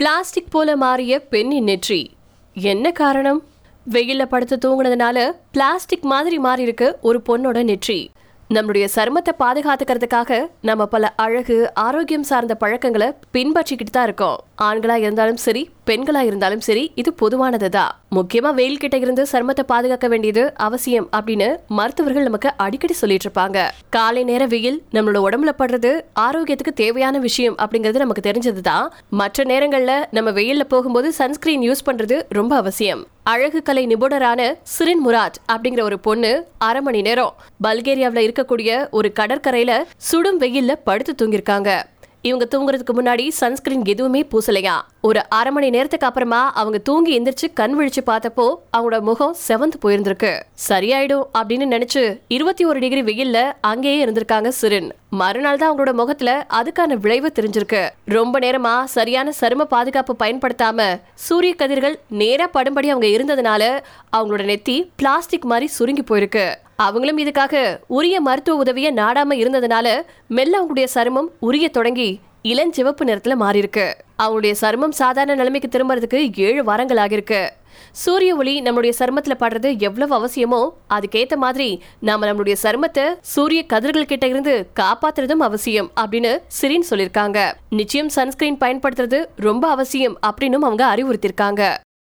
Plastic போல மாறிய பெண்ணின் நெற்றி. என்ன காரணம்? வெயிலில் படுத்து தூங்குனதுனால பிளாஸ்டிக் மாதிரி மாறி இருக்கு ஒரு பொண்ணோட நெற்றி. நம்மளுடைய சருமத்தை பாதுகாத்துக்கிறதுக்காக நம்ம பல அழகு ஆரோக்கியம் சார்ந்த பழக்கங்களை பின்பற்றிக்கிட்டு தான் இருக்கோம். ஆண்களா இருந்தாலும் சரி பெண்களா இருந்தாலும் சரி இது பொதுவானதுதான் முக்கியமா வெயில் கிட்ட இருந்து சருமத்தை பாதுகாக்க வேண்டியது அவசியம் அப்படின்னு மருத்துவர்கள் நமக்கு அடிக்கடி சொல்லிட்டு இருப்பாங்க. காலை நேர வெயில் நம்மளோட உடம்புல படுறது ஆரோக்கியத்துக்கு தேவையான விஷயம் அப்படிங்கிறது நமக்கு தெரிஞ்சதுதான் மற்ற நேரங்கள்ல நம்ம வெயில்ல போகும்போது சன்ஸ்கிரீன் யூஸ் பண்றது ரொம்ப அவசியம். அழகு கலை நிபுணரான சிரின் முராட் அப்படிங்கிற ஒரு பொண்ணு அரை மணி நேரம் பல்கேரியாவில் இருக்கக்கூடிய ஒரு கடற்கரையில சுடும் வெயில்ல படுத்து தூங்கியிருக்காங்க. இவங்க தூங்குறதுக்கு முன்னாடி சன்ஸ்கிரீன் எதுவுமே பூசலையா? ஒரு அரை மணி நேரத்துக்கு அப்புறமா அவங்க தூங்கி எந்திரிச்சு கண் விழிச்சு பார்த்தப்போ அவங்களோட முகம் செவந்து போயிருந்திருக்கு. சரியாயிடும் அப்படின்னு நினைச்சு இருபத்தி ஒரு டிகிரி வெயில்ல அங்கேயே இருந்திருக்காங்க சிரின் மறுநாள் தான் அவங்களோட முகத்துல அதுக்கான விளைவு தெரிஞ்சிருக்கு. ரொம்ப நேரமா சரியான சரும பாதுகாப்பு பயன்படுத்தாம சூரிய கதிர்கள் நேரா படும்படி அவங்க இருந்ததுனால அவங்களோட நெத்தி பிளாஸ்டிக் மாதிரி சுருங்கி போயிருக்கு. அவங்களும் இதுக்காக உரிய மருத்துவ உதவியை நாடாம இருந்ததுனால மெல்ல அவங்களுடைய சருமம் உரிய தொடங்கி இளஞ்சிவப்பு நிறத்துல மாறியிருக்கு. அவங்களுடைய சருமம் சாதாரண நிலைமைக்கு திரும்புறதுக்கு ஏழு வாரங்கள் ஆகிருக்கு சூரிய ஒளி நம்மளுடைய சருமத்துல படுறது எவ்வளவு அவசியமோ அதுக்கேத்த மாதிரி நாம நம்மளுடைய சருமத்தை சூரிய கதிர்கள் கிட்ட இருந்து காப்பாத்துறதும் அவசியம் அப்படின்னு சிரின் சொல்லிருக்காங்க நிச்சயம் சன்ஸ்கிரீன் பயன்படுத்துறது ரொம்ப அவசியம் அப்படின்னும் அவங்க அறிவுறுத்திருக்காங்க